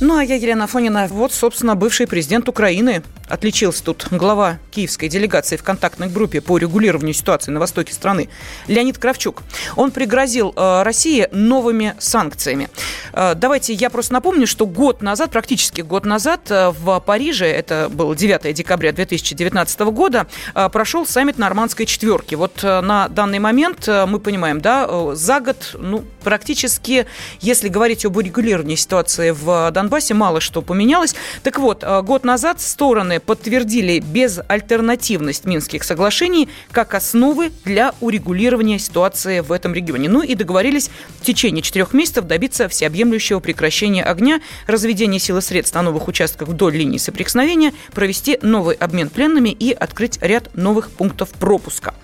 Ну, а я, Елена Фонина, вот, собственно, бывший президент Украины. Отличился тут глава киевской делегации в контактной группе по регулированию ситуации на востоке страны Леонид Кравчук. Он пригрозил э, России новыми санкциями. Э, давайте я просто напомню, что год назад, практически год назад э, в Париже, это было 9 декабря 2019 года, прошел саммит нормандской четверки. Вот на данный момент мы понимаем, да, за год, ну, практически, если говорить об урегулировании ситуации в Донбассе, мало что поменялось. Так вот, э, год назад стороны подтвердили безальтернативность Минских соглашений как основы для урегулирования ситуации в этом регионе. Ну и договорились в течение четырех месяцев добиться всеобъемлющего прекращения огня, разведения сил средств на новых участках вдоль линии соприкосновения, провести новый обмен пленными и открыть ряд новых пунктов пропуска.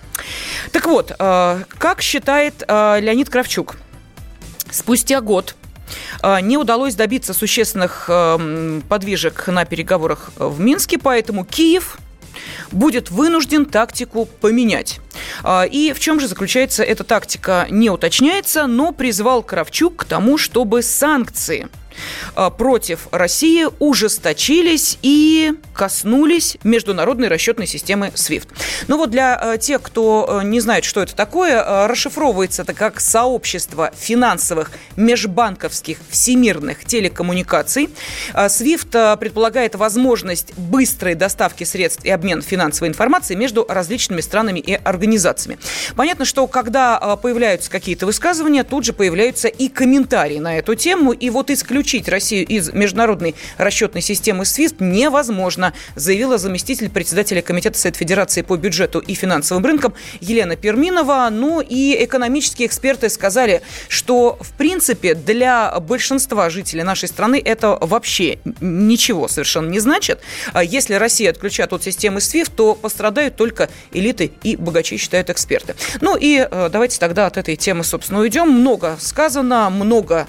Так вот, э, как считает э, Леонид Кравчук, спустя год а, не удалось добиться существенных эм, подвижек на переговорах в Минске, поэтому Киев будет вынужден тактику поменять. А, и в чем же заключается эта тактика, не уточняется, но призвал Кравчук к тому, чтобы санкции – против России ужесточились и коснулись международной расчетной системы SWIFT. Ну вот для а, тех, кто а, не знает, что это такое, расшифровывается это как сообщество финансовых межбанковских всемирных телекоммуникаций. SWIFT предполагает возможность быстрой доставки средств и обмен финансовой информацией между различными странами и организациями. Понятно, что когда появляются какие-то высказывания, тут же появляются и комментарии на эту тему. И вот исключительно исключить Россию из международной расчетной системы SWIFT невозможно, заявила заместитель председателя Комитета Совет Федерации по бюджету и финансовым рынкам Елена Перминова. Ну и экономические эксперты сказали, что в принципе для большинства жителей нашей страны это вообще ничего совершенно не значит. А если Россия отключат от системы SWIFT, то пострадают только элиты и богачи, считают эксперты. Ну и э, давайте тогда от этой темы, собственно, уйдем. Много сказано, много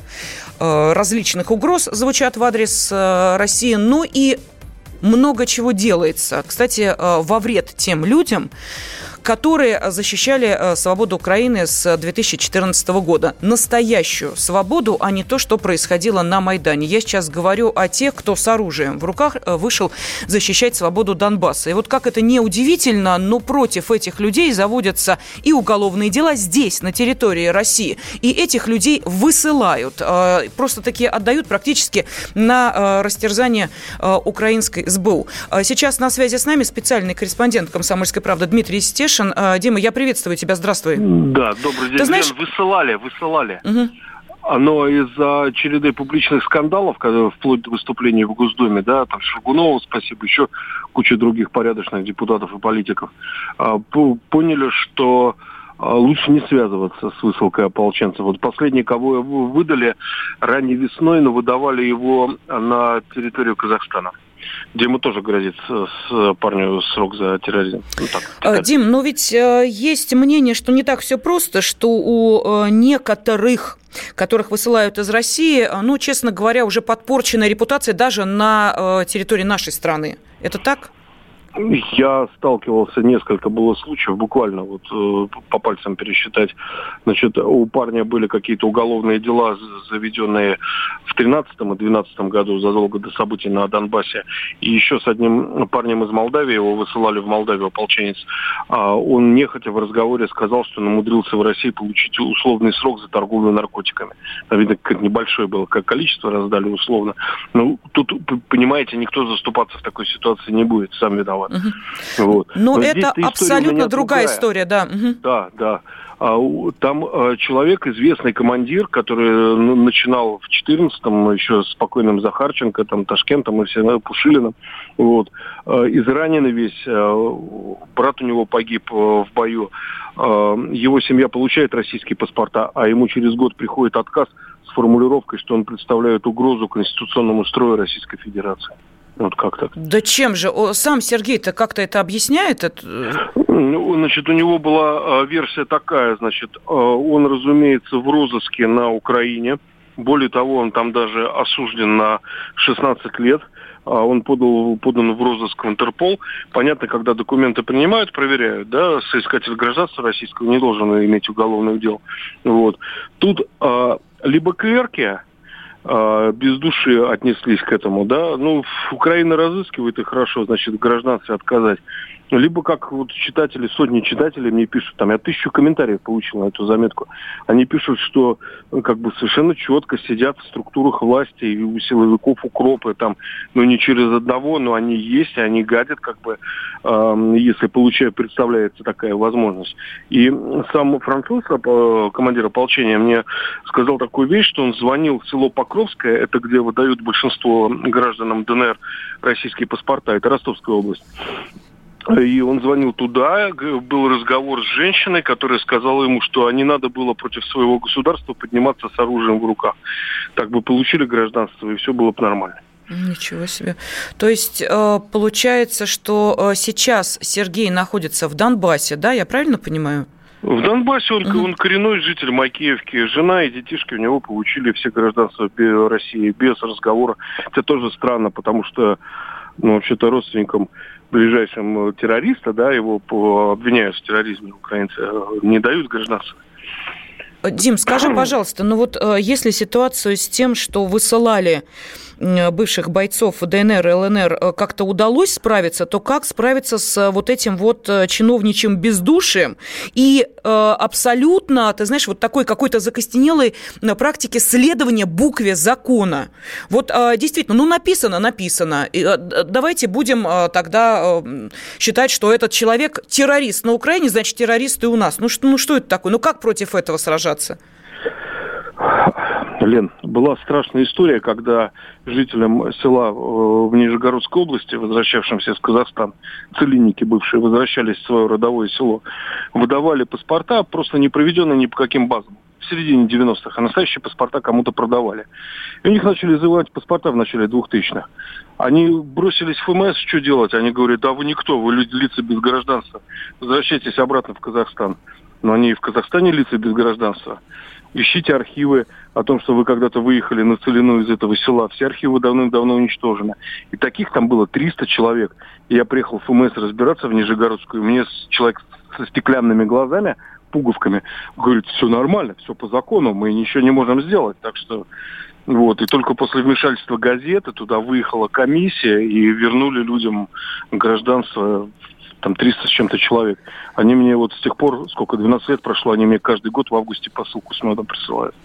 Э, различных угроз звучат в адрес э, России, ну и много чего делается. Кстати, э, во вред тем людям, которые защищали э, свободу Украины с 2014 года. Настоящую свободу, а не то, что происходило на Майдане. Я сейчас говорю о тех, кто с оружием в руках э, вышел защищать свободу Донбасса. И вот как это не удивительно, но против этих людей заводятся и уголовные дела здесь, на территории России. И этих людей высылают, э, просто таки отдают практически на растерзание украинской СБУ. Сейчас на связи с нами специальный корреспондент «Комсомольской правды» Дмитрий Стеш Кашин. А, Дима, я приветствую тебя, здравствуй. Да, добрый день. Ты знаешь... Высылали, высылали. Угу. Но из-за череды публичных скандалов, когда, вплоть до выступлений в Госдуме, да, там Шургунова, спасибо, еще куча других порядочных депутатов и политиков, а, поняли, что а, лучше не связываться с высылкой ополченцев. Вот последний, кого выдали ранней весной, но выдавали его на территорию Казахстана где ему тоже грозит с парню срок за терроризм. Ну, так, а, Дим, но ведь э, есть мнение, что не так все просто, что у э, некоторых которых высылают из России, э, ну, честно говоря, уже подпорченная репутация даже на территории нашей страны. Это так? Я сталкивался, несколько было случаев, буквально вот э, по пальцам пересчитать. Значит, у парня были какие-то уголовные дела, заведенные в 2013 и 2012 году, задолго до событий на Донбассе. И еще с одним парнем из Молдавии, его высылали в Молдавию, ополченец. А он нехотя в разговоре сказал, что он умудрился в России получить условный срок за торговлю наркотиками. Видно, как небольшое было, как количество раздали условно. Ну, тут, понимаете, никто заступаться в такой ситуации не будет, сам виноват. Угу. Вот. Но, Но это абсолютно другая история, да. Угу. Да, да. А, там а, человек, известный командир, который ну, начинал в 14-м еще с покойным Захарченко, там, Ташкентом и все, Пушилиным. Вот. А, израненный весь, брат у него погиб в бою. Его семья получает российские паспорта, а ему через год приходит отказ с формулировкой, что он представляет угрозу конституционному строю Российской Федерации. Вот как так? Да чем же? Сам Сергей-то как-то это объясняет? Ну, значит, у него была а, версия такая, значит, а, он, разумеется, в розыске на Украине. Более того, он там даже осужден на 16 лет – а он подал, подан в розыск в Интерпол. Понятно, когда документы принимают, проверяют, да, соискатель гражданства российского не должен иметь уголовных дел. Вот. Тут либо клерки, а, без души отнеслись к этому, да, ну, Украина разыскивает и хорошо, значит, гражданстве отказать. Либо как вот читатели, сотни читателей мне пишут, там я тысячу комментариев получил на эту заметку. Они пишут, что ну, как бы совершенно четко сидят в структурах власти и у силовиков укропы там, ну не через одного, но они есть, и они гадят, как бы, э, если получая, представляется такая возможность. И сам француз, э, командир ополчения, мне сказал такую вещь, что он звонил в село Покровское, это где выдают большинство гражданам ДНР российские паспорта, это Ростовская область. И он звонил туда, был разговор с женщиной, которая сказала ему, что не надо было против своего государства подниматься с оружием в руках. Так бы получили гражданство, и все было бы нормально. Ничего себе. То есть э, получается, что э, сейчас Сергей находится в Донбассе, да, я правильно понимаю? В Донбассе он, угу. он коренной житель Макеевки. Жена и детишки у него получили все гражданства России без разговора. Это тоже странно, потому что ну, вообще-то родственникам ближайшим э, террориста, да, его обвиняют в терроризме украинцы, э, не дают гражданство. Дим, скажи, пожалуйста, ну вот э, если ситуацию с тем, что высылали бывших бойцов ДНР ЛНР э, как-то удалось справиться, то как справиться с э, вот этим вот э, чиновничьим бездушием и абсолютно, ты знаешь, вот такой какой-то закостенелой на практике следования букве закона. Вот действительно, ну написано, написано. Давайте будем тогда считать, что этот человек террорист на Украине, значит, террорист и у нас. Ну что, ну что это такое? Ну как против этого сражаться? Лен, была страшная история, когда жителям села э, в Нижегородской области, возвращавшимся из Казахстана, целинники бывшие, возвращались в свое родовое село, выдавали паспорта, просто не проведенные ни по каким базам. В середине 90-х, а настоящие паспорта кому-то продавали. И у них начали изывать паспорта в начале 2000-х. Они бросились в ФМС, что делать? Они говорят, да вы никто, вы люди, лица без гражданства. Возвращайтесь обратно в Казахстан. Но они и в Казахстане лица без гражданства ищите архивы о том, что вы когда-то выехали на Целину из этого села. Все архивы давным-давно уничтожены. И таких там было 300 человек. И я приехал в ФМС разбираться в Нижегородскую, мне человек со стеклянными глазами, пуговками, говорит, все нормально, все по закону, мы ничего не можем сделать. Так что вот, и только после вмешательства газеты туда выехала комиссия и вернули людям гражданство там 300 с чем-то человек. Они мне вот с тех пор, сколько, 12 лет прошло, они мне каждый год в августе посылку с медом присылают.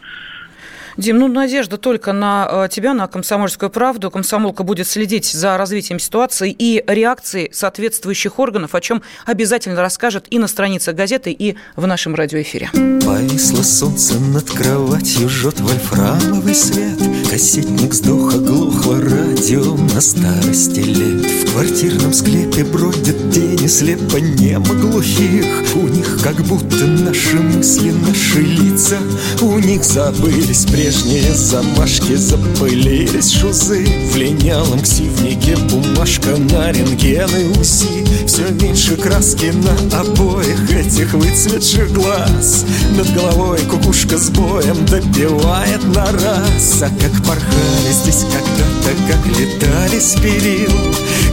Дим, ну надежда только на э, тебя, на комсомольскую правду. Комсомолка будет следить за развитием ситуации и реакцией соответствующих органов, о чем обязательно расскажет и на страницах газеты, и в нашем радиоэфире. Повисло солнце над кроватью, жжет вольфрамовый свет. Кассетник сдох, оглохло радио на старости лет. В квартирном склепе бродят тени слепо немо глухих. У них как будто наши мысли, наши лица, у них забылись прежние замашки Запылились шузы. В линялом ксивнике Бумажка на рентгены УСИ Все меньше краски на обоих этих выцветших глаз. Над головой кукушка с боем добивает на раз. А как порхали здесь когда-то, как летали с перил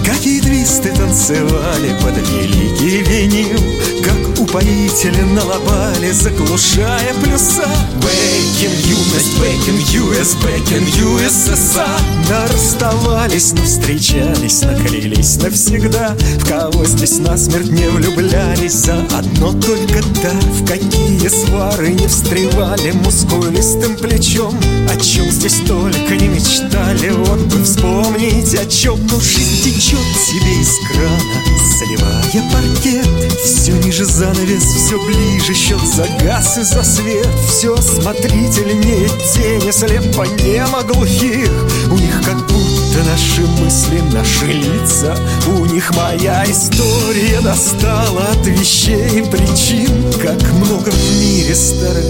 Какие твисты танцевали под великий винил Как упоительно лобали, заглушая плюса. Бэкин юность Бэкин ЮС, Бэкин ЮССР Расставались, но встречались, наклялись навсегда. В кого здесь насмерть не влюблялись За одно только да В какие свары не встревали мускулистым плечом. О чем здесь только не мечтали Вот бы вспомнить, о чем Ну жизнь течет себе из крана Заливая паркет Все ниже занавес, все ближе Счет за газ и за свет. Все смотрительнее тени слепо немо глухих. У них как будто наши мысли, наши лица. У них моя история достала от вещей и причин. Как много в мире старых